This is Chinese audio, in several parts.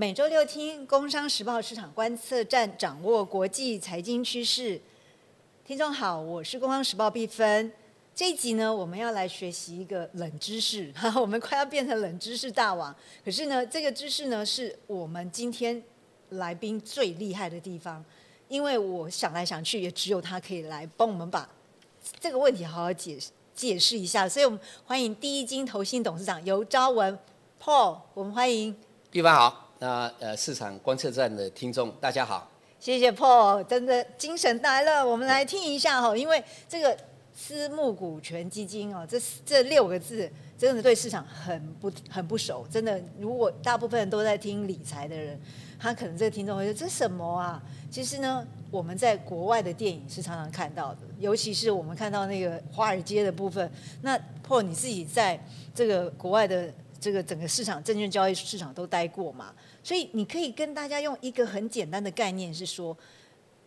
每周六听《工商时报》市场观测站，掌握国际财经趋势。听众好，我是《工商时报》毕芬。这一集呢，我们要来学习一个冷知识，我们快要变成冷知识大王。可是呢，这个知识呢，是我们今天来宾最厉害的地方，因为我想来想去，也只有他可以来帮我们把这个问题好好解释解释一下。所以我们欢迎第一金投信董事长尤昭文 Paul，我们欢迎。毕凡好，那呃市场观测站的听众大家好，谢谢 Paul，真的精神来了，我们来听一下哈，因为这个私募股权基金哦，这这六个字真的对市场很不很不熟，真的，如果大部分人都在听理财的人，他可能这个听众会说这什么啊？其实呢，我们在国外的电影是常常看到的，尤其是我们看到那个华尔街的部分。那 Paul 你自己在这个国外的。这个整个市场，证券交易市场都待过嘛，所以你可以跟大家用一个很简单的概念是说，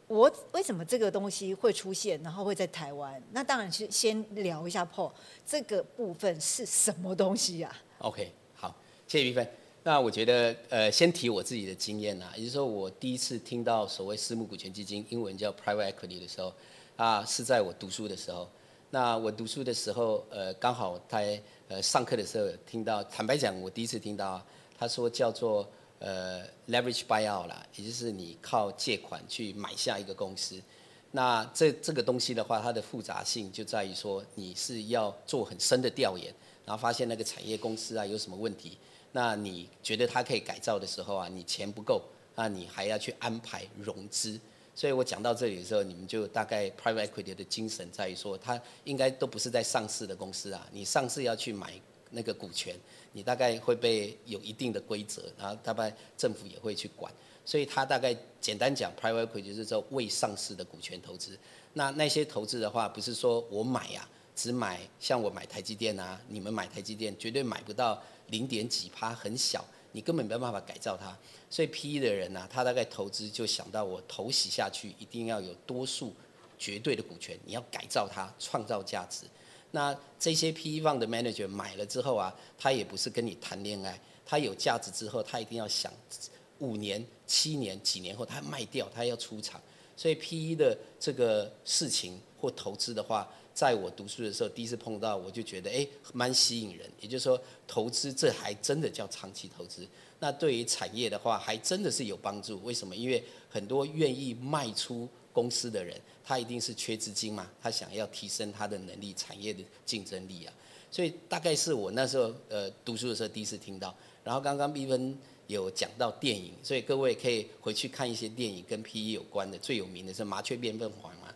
我为什么这个东西会出现，然后会在台湾？那当然是先聊一下 Paul 这个部分是什么东西呀？OK，好，谢谢玉芬。那我觉得，呃，先提我自己的经验啊，也就是说，我第一次听到所谓私募股权基金，英文叫 Private Equity 的时候，啊，是在我读书的时候。那我读书的时候，呃，刚好在呃上课的时候听到，坦白讲，我第一次听到他说叫做呃 leverage buyout 啦，也就是你靠借款去买下一个公司。那这这个东西的话，它的复杂性就在于说，你是要做很深的调研，然后发现那个产业公司啊有什么问题。那你觉得它可以改造的时候啊，你钱不够，那你还要去安排融资。所以我讲到这里的时候，你们就大概 private equity 的精神在于说，它应该都不是在上市的公司啊。你上市要去买那个股权，你大概会被有一定的规则，然后大概政府也会去管。所以它大概简单讲，private equity 就是说未上市的股权投资。那那些投资的话，不是说我买呀，只买像我买台积电啊，你们买台积电绝对买不到零点几趴，很小。你根本没办法改造它，所以 PE 的人呢，他大概投资就想到我投洗下去，一定要有多数绝对的股权，你要改造它，创造价值。那这些 PE 方的 manager 买了之后啊，他也不是跟你谈恋爱，他有价值之后，他一定要想五年、七年、几年后他卖掉，他要出场。所以 PE 的这个事情或投资的话。在我读书的时候，第一次碰到，我就觉得哎，蛮吸引人。也就是说，投资这还真的叫长期投资。那对于产业的话，还真的是有帮助。为什么？因为很多愿意卖出公司的人，他一定是缺资金嘛，他想要提升他的能力、产业的竞争力啊。所以大概是我那时候呃读书的时候第一次听到。然后刚刚 B 分有讲到电影，所以各位可以回去看一些电影跟 PE 有关的，最有名的是《麻雀变凤凰》嘛。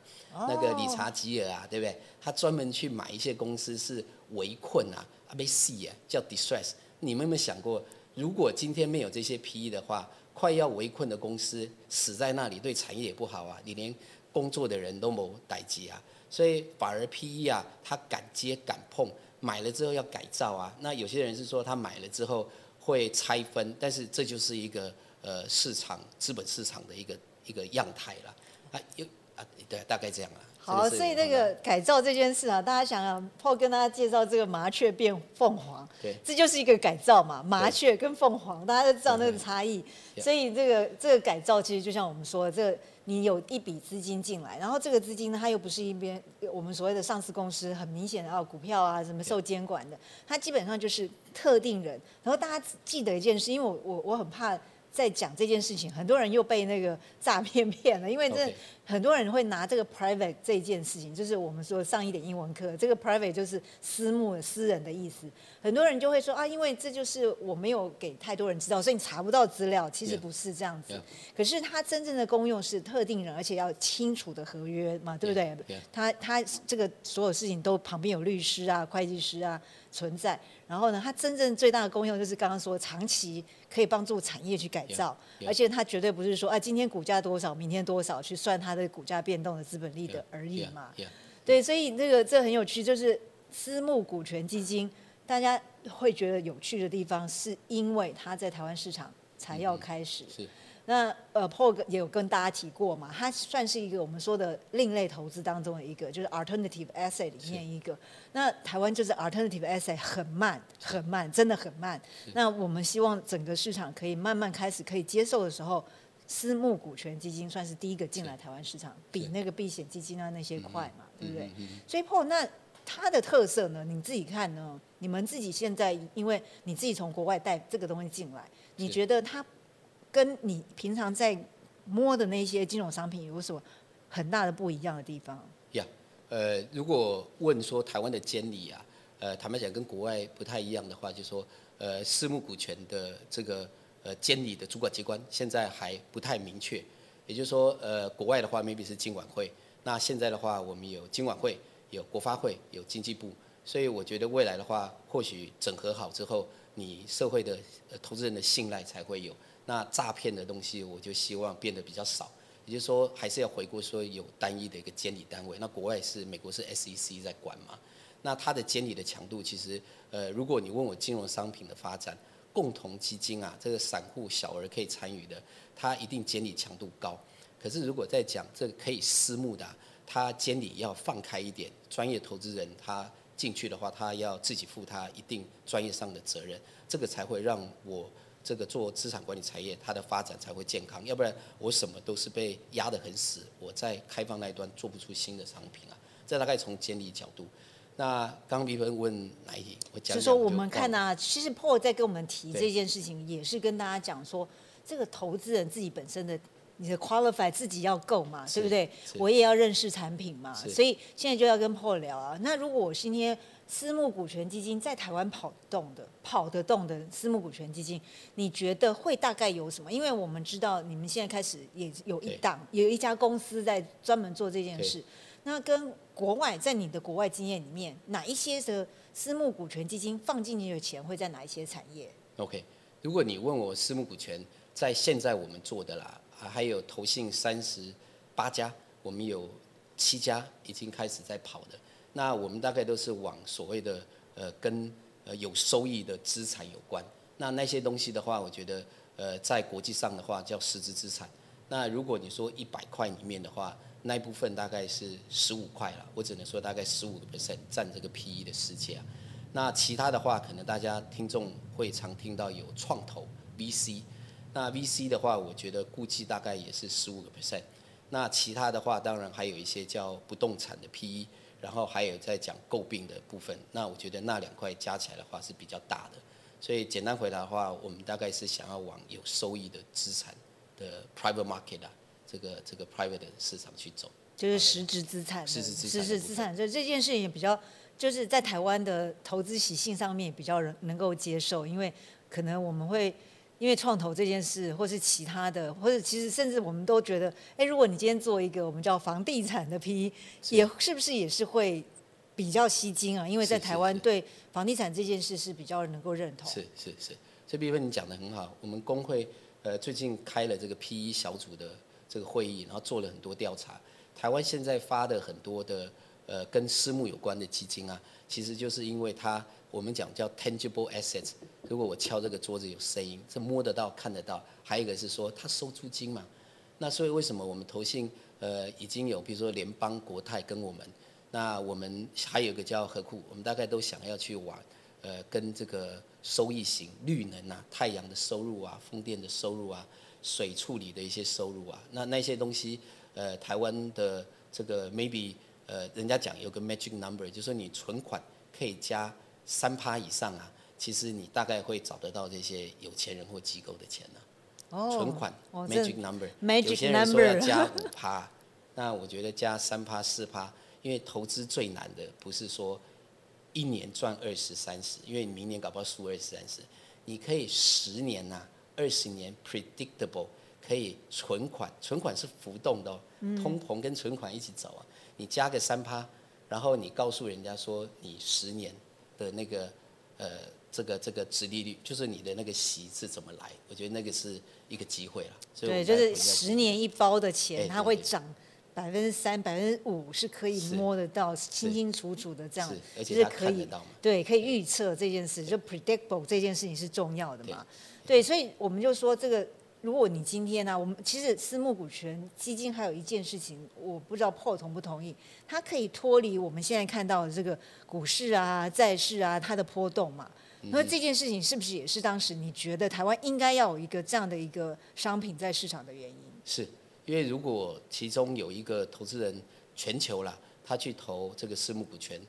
那个理查吉尔啊，对不对？他专门去买一些公司是围困啊，啊被戏啊，叫 distress。你们有没有想过，如果今天没有这些 PE 的话，快要围困的公司死在那里，对产业也不好啊，你连工作的人都没待机啊。所以反而 PE 啊，他敢接敢碰，买了之后要改造啊。那有些人是说他买了之后会拆分，但是这就是一个呃市场资本市场的一个一个样态了啊有。啊，对，大概这样啊。好，所以那个改造这件事啊，大家想想，Paul 跟大家介绍这个麻雀变凤凰，对，这就是一个改造嘛。麻雀跟凤凰，大家都知道那个差异。所以这个这个改造，其实就像我们说，这个你有一笔资金进来，然后这个资金呢，它又不是一边我们所谓的上市公司，很明显的啊，股票啊什么受监管的，它基本上就是特定人。然后大家记得一件事，因为我我我很怕。在讲这件事情，很多人又被那个诈骗骗了，因为这很多人会拿这个 private 这件事情，就是我们说上一点英文课，这个 private 就是私募、私人的意思。很多人就会说啊，因为这就是我没有给太多人知道，所以你查不到资料。其实不是这样子，可是它真正的功用是特定人，而且要清楚的合约嘛，对不对？他他这个所有事情都旁边有律师啊、会计师啊存在。然后呢，它真正最大的功用就是刚刚说，长期可以帮助产业去改造，而且它绝对不是说，啊，今天股价多少，明天多少去算它的股价变动的资本利得而已嘛。对，所以这个这很有趣，就是私募股权基金，大家会觉得有趣的地方，是因为它在台湾市场才要开始。是。那呃，Paul 也有跟大家提过嘛，它算是一个我们说的另类投资当中的一个，就是 alternative asset 里面一个。那台湾就是 alternative asset 很慢，很慢，真的很慢。那我们希望整个市场可以慢慢开始可以接受的时候，私募股权基金算是第一个进来台湾市场，比那个避险基金啊那些快嘛，对不对？所以 Paul 那它的特色呢，你自己看呢？你们自己现在因为你自己从国外带这个东西进来，你觉得它？跟你平常在摸的那些金融商品有什么很大的不一样的地方？呀，呃，如果问说台湾的监理啊，呃，坦白讲跟国外不太一样的话，就说呃，私募股权的这个呃监理的主管机关现在还不太明确。也就是说，呃，国外的话 maybe 是金管会，那现在的话我们有金管会、有国发会、有经济部，所以我觉得未来的话，或许整合好之后，你社会的呃投资人的信赖才会有。那诈骗的东西，我就希望变得比较少，也就是说，还是要回顾说有单一的一个监理单位。那国外是美国是 SEC 在管嘛？那它的监理的强度，其实呃，如果你问我金融商品的发展，共同基金啊，这个散户小额可以参与的，它一定监理强度高。可是如果在讲这个可以私募的，它监理要放开一点，专业投资人他进去的话，他要自己负他一定专业上的责任，这个才会让我。这个做资产管理产业，它的发展才会健康，要不然我什么都是被压得很死，我在开放那一端做不出新的商品啊。这大概从监理角度。那刚刚比分问哪一题？我讲。就说我们看啊，其实 Paul 在跟我们提这件事情，也是跟大家讲说，这个投资人自己本身的你的 qualify 自己要够嘛，对不对？我也要认识产品嘛，所以现在就要跟 Paul 聊啊。那如果我今天。私募股权基金在台湾跑得动的、跑得动的私募股权基金，你觉得会大概有什么？因为我们知道你们现在开始也有一档、有一家公司在专门做这件事。那跟国外在你的国外经验里面，哪一些的私募股权基金放进去的钱会在哪一些产业？OK，如果你问我私募股权在现在我们做的啦，还有投信三十八家，我们有七家已经开始在跑的。那我们大概都是往所谓的呃跟呃有收益的资产有关。那那些东西的话，我觉得呃在国际上的话叫实质资产。那如果你说一百块里面的话，那一部分大概是十五块了。我只能说大概十五个 percent 占这个 PE 的世界啊。那其他的话，可能大家听众会常听到有创投 VC。那 VC 的话，我觉得估计大概也是十五个 percent。那其他的话，当然还有一些叫不动产的 PE。然后还有在讲诟病的部分，那我觉得那两块加起来的话是比较大的，所以简单回答的话，我们大概是想要往有收益的资产的 private market 啊，这个这个 private 的市场去走，就是实质资产，实质资产，实质资产，就这件事情也比较，就是在台湾的投资习性上面比较能能够接受，因为可能我们会。因为创投这件事，或是其他的，或者其实甚至我们都觉得，哎，如果你今天做一个我们叫房地产的 PE，也是不是也是会比较吸睛啊？因为在台湾对房地产这件事是比较能够认同。是是是，所以比如你讲的很好，我们工会呃最近开了这个 P E 小组的这个会议，然后做了很多调查。台湾现在发的很多的呃跟私募有关的基金啊，其实就是因为它。我们讲叫 tangible assets，如果我敲这个桌子有声音，是摸得到、看得到。还有一个是说，他收租金嘛。那所以为什么我们投信呃已经有，比如说联邦、国泰跟我们，那我们还有个叫和库，我们大概都想要去玩，呃，跟这个收益型绿能啊、太阳的收入啊、风电的收入啊、水处理的一些收入啊，那那些东西，呃，台湾的这个 maybe 呃，人家讲有个 magic number，就是说你存款可以加。三趴以上啊，其实你大概会找得到这些有钱人或机构的钱呢。哦，存款 magic number，有些人说要加五趴，那我觉得加三趴四趴，因为投资最难的不是说一年赚二十三十，因为你明年搞不好输二十三十，你可以十年呐，二十年 predictable，可以存款，存款是浮动的哦，通膨跟存款一起走啊，你加个三趴，然后你告诉人家说你十年。的那个呃，这个这个殖利率，就是你的那个息是怎么来？我觉得那个是一个机会了。对，就是十年一包的钱，它会涨百分之三、百分之五，是可以摸得到、清清楚楚的这样，就是可以对，可以预测这件事，就 predictable 这件事情是重要的嘛？对，所以我们就说这个。如果你今天呢，我们其实私募股权基金还有一件事情，我不知道 Paul 同不同意，它可以脱离我们现在看到的这个股市啊、债市啊它的波动嘛。那这件事情是不是也是当时你觉得台湾应该要有一个这样的一个商品在市场的原因？是因为如果其中有一个投资人全球啦，他去投这个私募股权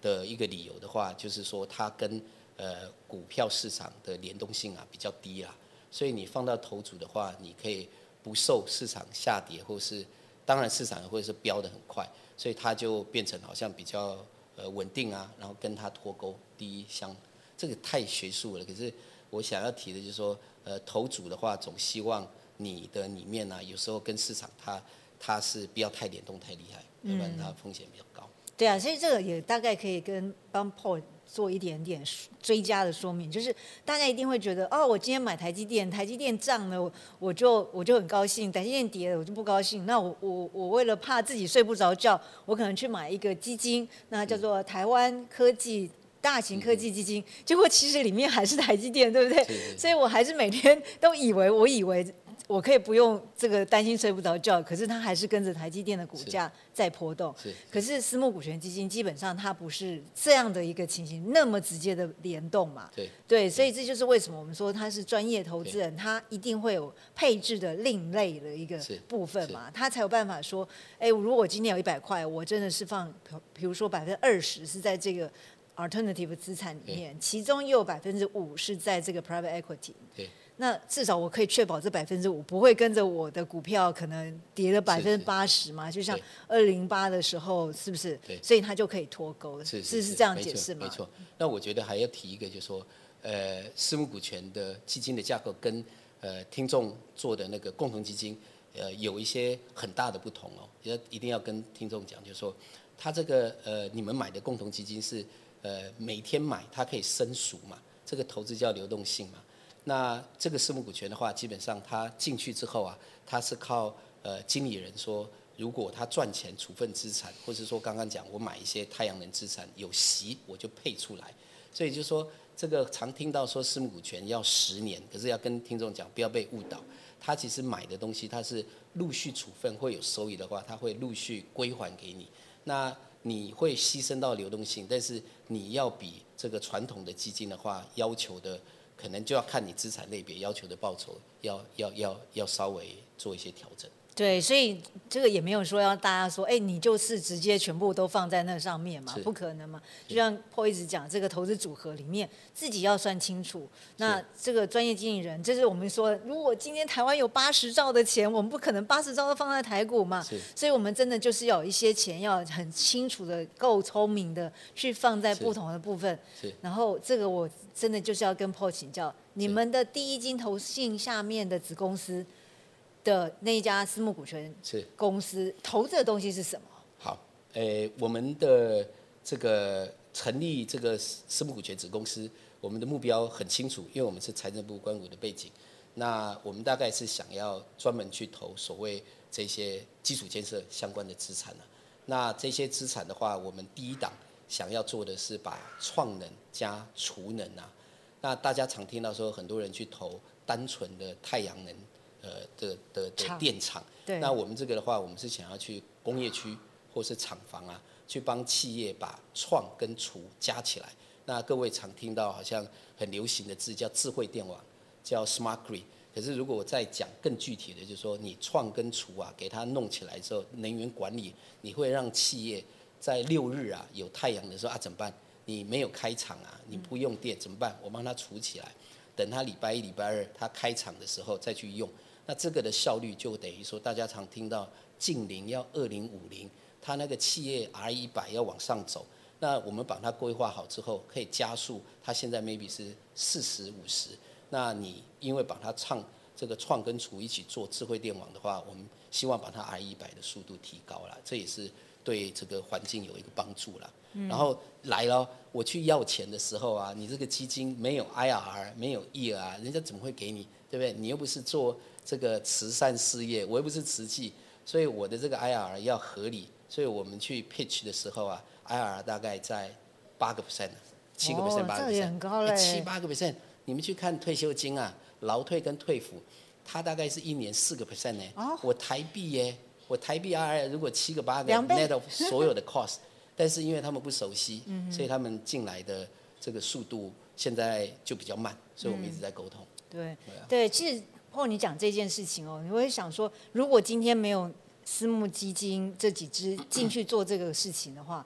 的一个理由的话，就是说他跟呃股票市场的联动性啊比较低啦，所以你放到投组的话，你可以不受市场下跌或是当然市场或者是飙得很快，所以它就变成好像比较呃稳定啊，然后跟它脱钩第一相。这个太学术了，可是我想要提的就是说，呃，投组的话，总希望你的里面呢，有时候跟市场它它是不要太联动太厉害，要不然它风险比较高。对啊，所以这个也大概可以跟帮 Paul 做一点点追加的说明，就是大家一定会觉得，哦，我今天买台积电，台积电涨了，我就我就很高兴；台积电跌了，我就不高兴。那我我我为了怕自己睡不着觉，我可能去买一个基金，那叫做台湾科技。大型科技基金，结果其实里面还是台积电，对不对？所以我还是每天都以为，我以为我可以不用这个担心睡不着觉，可是它还是跟着台积电的股价在波动。可是私募股权基金基本上它不是这样的一个情形，那么直接的联动嘛。对。对，所以这就是为什么我们说它是专业投资人，他一定会有配置的另类的一个部分嘛，他才有办法说，哎，如果我今天有一百块，我真的是放，比如说百分之二十是在这个。Alternative 资产里面，其中又有百分之五是在这个 private equity。对。那至少我可以确保这百分之五不会跟着我的股票可能跌了百分之八十嘛？就像二零八的时候，是不是？对。所以它就可以脱钩。是是是这样解释吗？没错。那我觉得还要提一个，就是说，呃，私募股权的基金的架构跟呃听众做的那个共同基金，呃，有一些很大的不同哦。要一定要跟听众讲，就是说，他这个呃，你们买的共同基金是。呃，每天买它可以生熟嘛？这个投资叫流动性嘛？那这个私募股权的话，基本上它进去之后啊，它是靠呃经理人说，如果他赚钱处分资产，或者说刚刚讲我买一些太阳能资产有息，我就配出来。所以就说这个常听到说私募股权要十年，可是要跟听众讲不要被误导，他其实买的东西它是陆续处分会有收益的话，他会陆续归还给你。那你会牺牲到流动性，但是你要比这个传统的基金的话，要求的可能就要看你资产类别要求的报酬，要要要要稍微做一些调整。对，所以这个也没有说要大家说，哎，你就是直接全部都放在那上面嘛，不可能嘛。就像 Paul 一直讲，这个投资组合里面自己要算清楚。那这个专业经理人，这是我们说，如果今天台湾有八十兆的钱，我们不可能八十兆都放在台股嘛。所以我们真的就是要有一些钱，要很清楚的、够聪明的去放在不同的部分。然后这个我真的就是要跟 Paul 请教，你们的第一金投信下面的子公司。的那一家私募股权是公司投这个东西是什么？好，诶，我们的这个成立这个私募股权子公司，我们的目标很清楚，因为我们是财政部关股的背景，那我们大概是想要专门去投所谓这些基础建设相关的资产了。那这些资产的话，我们第一档想要做的是把创能加储能啊。那大家常听到说，很多人去投单纯的太阳能。呃的的的电厂，那我们这个的话，我们是想要去工业区或是厂房啊，去帮企业把创跟厨加起来。那各位常听到好像很流行的字叫智慧电网，叫 smart grid。可是如果我再讲更具体的，就是说你创跟厨啊，给它弄起来之后，能源管理你会让企业在六日啊有太阳的时候啊怎么办？你没有开厂啊，你不用电怎么办？我帮它储起来，等它礼拜一、礼拜二它开厂的时候再去用。那这个的效率就等于说，大家常听到近零要二零五零，它那个企业 R 一百要往上走，那我们把它规划好之后，可以加速。它现在 maybe 是四十五十，那你因为把它创这个创跟储一起做智慧电网的话，我们希望把它 R 一百的速度提高了，这也是对这个环境有一个帮助了。然后来了，我去要钱的时候啊，你这个基金没有 IRR，没有 ER，人家怎么会给你？对不对？你又不是做。这个慈善事业，我又不是慈济，所以我的这个 IR 要合理，所以我们去 pitch 的时候啊，IR 大概在八个 percent，七个 percent，八个 percent，七八个 percent。你们去看退休金啊，劳退跟退抚，它大概是一年四个 percent 呢。哦。我台币耶，我台币 IR 如果七个八个 net of 所有的 cost，但是因为他们不熟悉，嗯所以他们进来的这个速度现在就比较慢，所以我们一直在沟通。对。对，其实或你讲这件事情哦，你会想说，如果今天没有私募基金这几只进去做这个事情的话，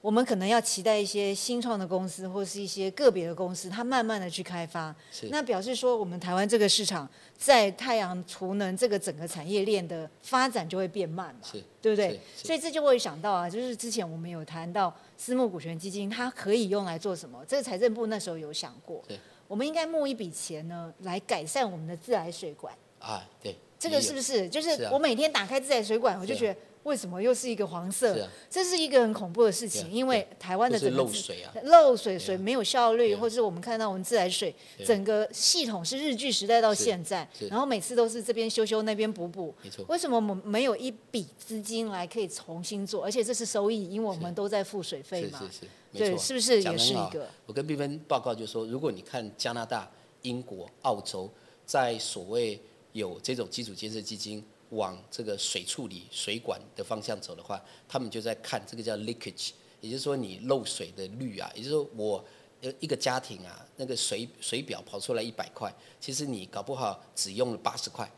我们可能要期待一些新创的公司或是一些个别的公司，它慢慢的去开发。是那表示说，我们台湾这个市场在太阳储能这个整个产业链的发展就会变慢嘛，是，对不对？所以这就会想到啊，就是之前我们有谈到私募股权基金，它可以用来做什么？这个财政部那时候有想过对，我们应该募一笔钱呢，来改善我们的自来水管。啊，对，这个是不是？就是我每天打开自来水管，我就觉得为什么又是一个黄色？是啊这是一个很恐怖的事情，因为台湾的就是整个漏水啊，漏水水没有效率，啊或是我们看到我们自来水啊整个系统是日据时代到现在，然后每次都是这边修修那边补补。没错。为什么我们没有一笔资金来可以重新做？而且这是收益，因为我们都在付水费嘛。是是是，没对，错是不是也是一个？我跟碧芬报告就说，如果你看加拿大、英国、澳洲，在所谓有这种基础建设基金往这个水处理、水管的方向走的话，他们就在看这个叫 leakage，也就是说你漏水的率啊，也就是说我呃一个家庭啊，那个水水表跑出来一百块，其实你搞不好只用了八十块，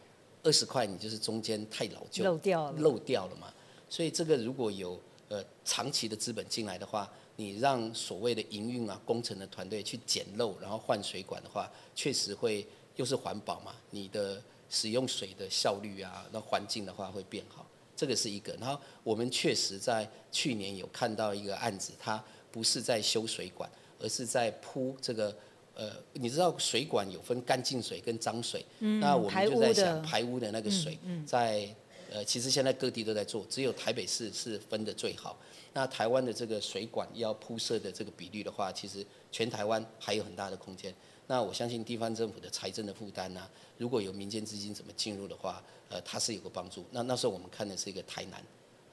二十块你就是中间太老旧漏掉了。漏掉了嘛。所以这个如果有呃长期的资本进来的话，你让所谓的营运啊、工程的团队去捡漏，然后换水管的话，确实会又是环保嘛，你的使用水的效率啊，那环境的话会变好，这个是一个。然后我们确实在去年有看到一个案子，它不是在修水管，而是在铺这个。呃，你知道水管有分干净水跟脏水，嗯那我们就在想排污的那个水，嗯嗯在呃，其实现在各地都在做，只有台北市是分的最好。那台湾的这个水管要铺设的这个比率的话，其实全台湾还有很大的空间。那我相信地方政府的财政的负担呢，如果有民间资金怎么进入的话，呃，它是有个帮助。那那时候我们看的是一个台南，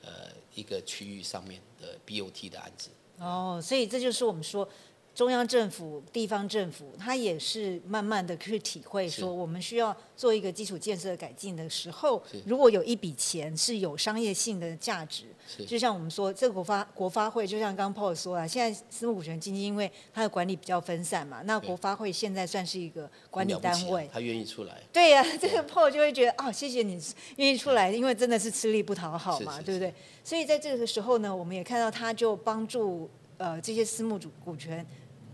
呃，一个区域上面的 BOT 的案子。哦，所以这就是我们说。中央政府、地方政府，它也是慢慢的去体会说，我们需要做一个基础建设改进的时候，如果有一笔钱是有商业性的价值，就像我们说，这个国发国发会，就像刚刚 Paul 说了，现在私募股权基金因为它的管理比较分散嘛，那国发会现在算是一个管理单位。他愿意出来，对呀、这个 Paul 就会觉得哦，谢谢你愿意出来，因为真的是吃力不讨好嘛，对不对？所以在这个时候呢，我们也看到他就帮助呃这些私募主股权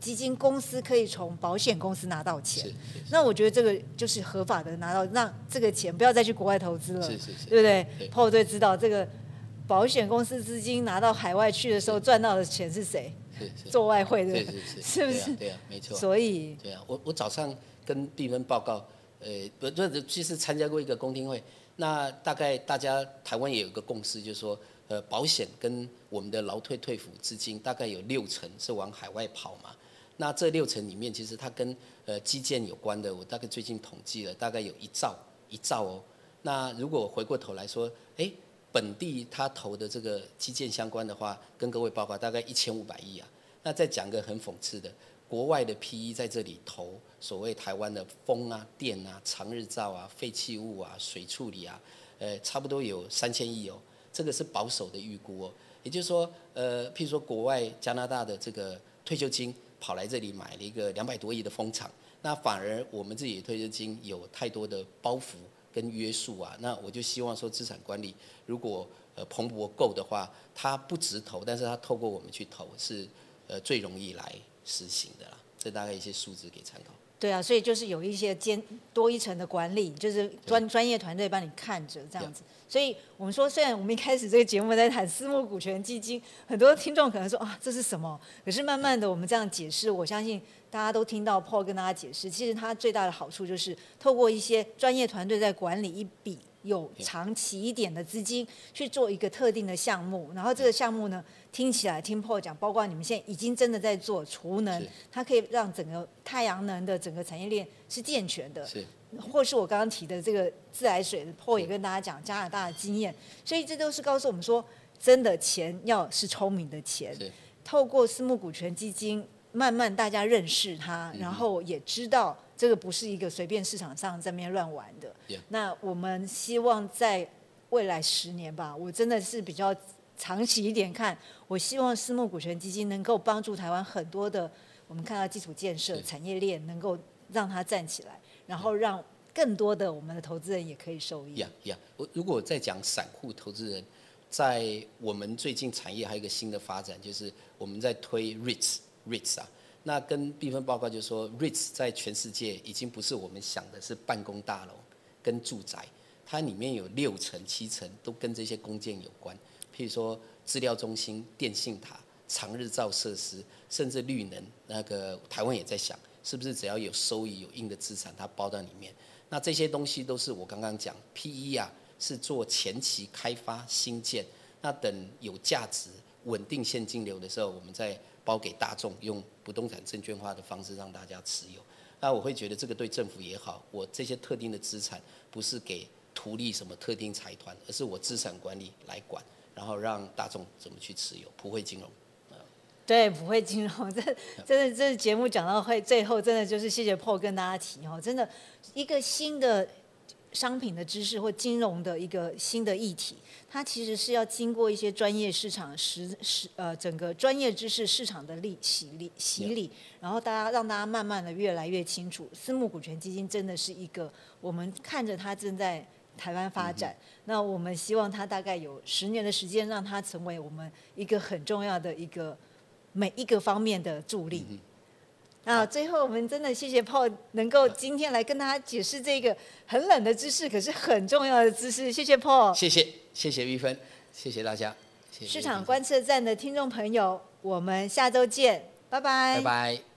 基金公司可以从保险公司拿到钱是。是那我觉得这个就是合法的拿到，让这个钱不要再去国外投资了，是是是，对不对对 Paul 最知道这个保险公司资金拿到海外去的时候赚到的钱是谁？是是，做外汇的，是是是，是不是？对啊对啊，没错。所以对啊，我我早上跟闭门报告，呃，不，这其实参加过一个公听会，那大概大家台湾也有一个共识，就是说，呃，保险跟我们的劳退退抚资金大概有六成是往海外跑嘛。那这六成里面，其实它跟呃基建有关的，我大概最近统计了，大概有一兆一兆哦。那如果回过头来说，哎，本地他投的这个基建相关的话，跟各位报告大概一千五百亿啊。那再讲个很讽刺的，国外的 PE 在这里投所谓台湾的风啊、电啊、长日照啊、废弃物啊、水处理啊，呃，差不多有三千亿哦。这个是保守的预估哦。也就是说，呃，譬如说国外加拿大的这个退休金跑来这里买了一个两百多亿的风场，那反而我们自己的退休金有太多的包袱跟约束啊。那我就希望说，资产管理如果呃蓬勃够的话，它不直投，但是它透过我们去投是呃最容易来实行的啦。这大概一些数字给参考。对啊，所以就是有一些兼多一层的管理，就是专专业团队帮你看着这样子。所以我们说，虽然我们一开始这个节目在谈私募股权基金，很多听众可能说啊这是什么？可是慢慢的我们这样解释，我相信大家都听到 Paul 跟大家解释，其实它最大的好处就是透过一些专业团队在管理一笔有长期一点的资金去做一个特定的项目，然后这个项目呢听起来听 Paul 讲，包括你们现在已经真的在做储能，它可以让整个太阳能的整个产业链是健全的。是。或是我刚刚提的这个自来水，Paul 也跟大家讲加拿大的经验，所以这都是告诉我们说，真的钱要是聪明的钱，透过私募股权基金慢慢大家认识它，然后也知道这个不是一个随便市场上在那边乱玩的。那我们希望在未来十年吧，我真的是比较长期一点看，我希望私募股权基金能够帮助台湾很多的，我们看到基础建设产业链能够让它站起来，然后让更多的我们的投资人也可以受益。呀呀，我如果再讲散户投资人，在我们最近产业还有一个新的发展，就是我们在推 REITs。REITs 啊，那跟避分报告就是说，REITs 在全世界已经不是我们想的是办公大楼跟住宅，它里面有六层七层都跟这些公建有关，譬如说资料中心、电信塔、长日照设施，甚至绿能，那个台湾也在想，是不是只要有收益、有硬的资产，它包在里面。那这些东西都是我刚刚讲，PE 啊，是做前期开发新建，那等有价值、稳定现金流的时候，我们再。包给大众用不动产证券化的方式让大家持有，那我会觉得这个对政府也好。我这些特定的资产不是给图利什么特定财团，而是我资产管理来管，然后让大众怎么去持有。普惠金融，对，普惠金融，这真的这节目讲到会最后，真的就是谢谢 Paul 跟大家提哦，真的一个新的。商品的知识或金融的一个新的议题，它其实是要经过一些专业市场实实呃整个专业知识市场的力洗礼洗礼，然后大家让大家慢慢的越来越清楚，私募股权基金真的是一个我们看着它正在台湾发展，那我们希望它大概有十年的时间，让它成为我们一个很重要的一个每一个方面的助力。那最后，我们真的谢谢 Paul 能够今天来跟大家解释这个很冷的知识，可是很重要的知识。谢谢 Paul，谢谢谢谢玉芬，谢谢大家。市场观测站的听众朋友，我们下周见，拜拜，拜拜。